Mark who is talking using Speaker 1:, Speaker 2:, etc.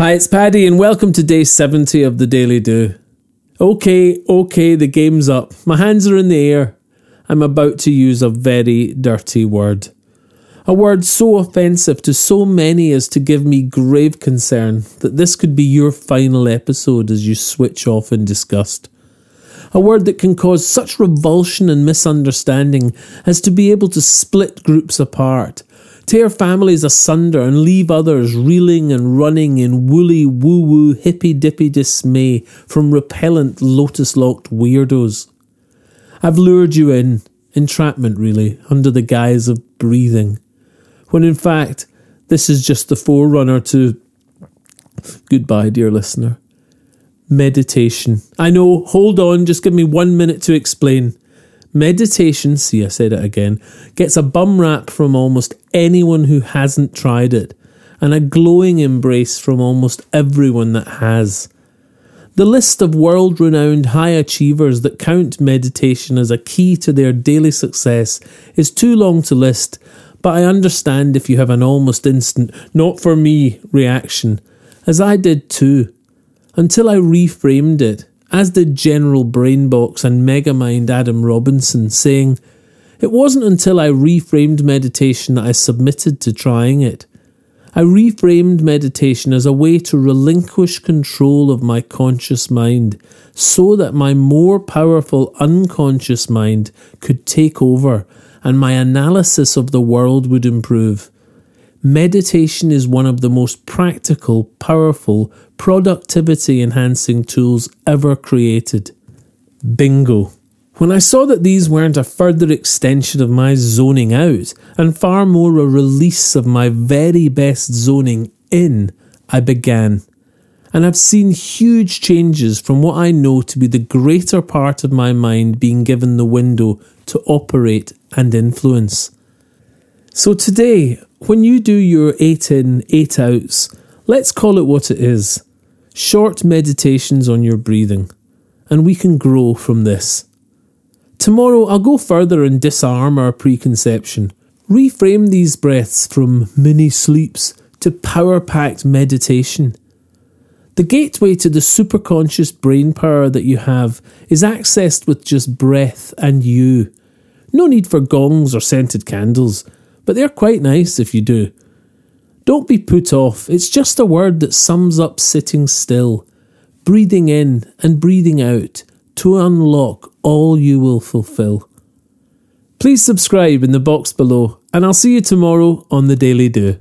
Speaker 1: Hi, it's Paddy, and welcome to day 70 of the Daily Do. Okay, okay, the game's up. My hands are in the air. I'm about to use a very dirty word. A word so offensive to so many as to give me grave concern that this could be your final episode as you switch off in disgust. A word that can cause such revulsion and misunderstanding as to be able to split groups apart tear families asunder and leave others reeling and running in woolly woo woo hippy dippy dismay from repellent lotus locked weirdos. I've lured you in, entrapment really, under the guise of breathing, when in fact this is just the forerunner to. Goodbye, dear listener. Meditation. I know, hold on, just give me one minute to explain. Meditation, see, I said it again, gets a bum rap from almost anyone who hasn't tried it, and a glowing embrace from almost everyone that has. The list of world renowned high achievers that count meditation as a key to their daily success is too long to list, but I understand if you have an almost instant, not for me reaction, as I did too, until I reframed it as did General Brainbox and Megamind Adam Robinson, saying, It wasn't until I reframed meditation that I submitted to trying it. I reframed meditation as a way to relinquish control of my conscious mind so that my more powerful unconscious mind could take over and my analysis of the world would improve. Meditation is one of the most practical, powerful, productivity enhancing tools ever created. Bingo. When I saw that these weren't a further extension of my zoning out, and far more a release of my very best zoning in, I began. And I've seen huge changes from what I know to be the greater part of my mind being given the window to operate and influence. So today, when you do your eight in, eight outs, let's call it what it is short meditations on your breathing, and we can grow from this. Tomorrow, I'll go further and disarm our preconception. Reframe these breaths from mini sleeps to power packed meditation. The gateway to the superconscious brain power that you have is accessed with just breath and you. No need for gongs or scented candles but they're quite nice if you do. Don't be put off, it's just a word that sums up sitting still, breathing in and breathing out to unlock all you will fulfill. Please subscribe in the box below, and I'll see you tomorrow on the Daily Do.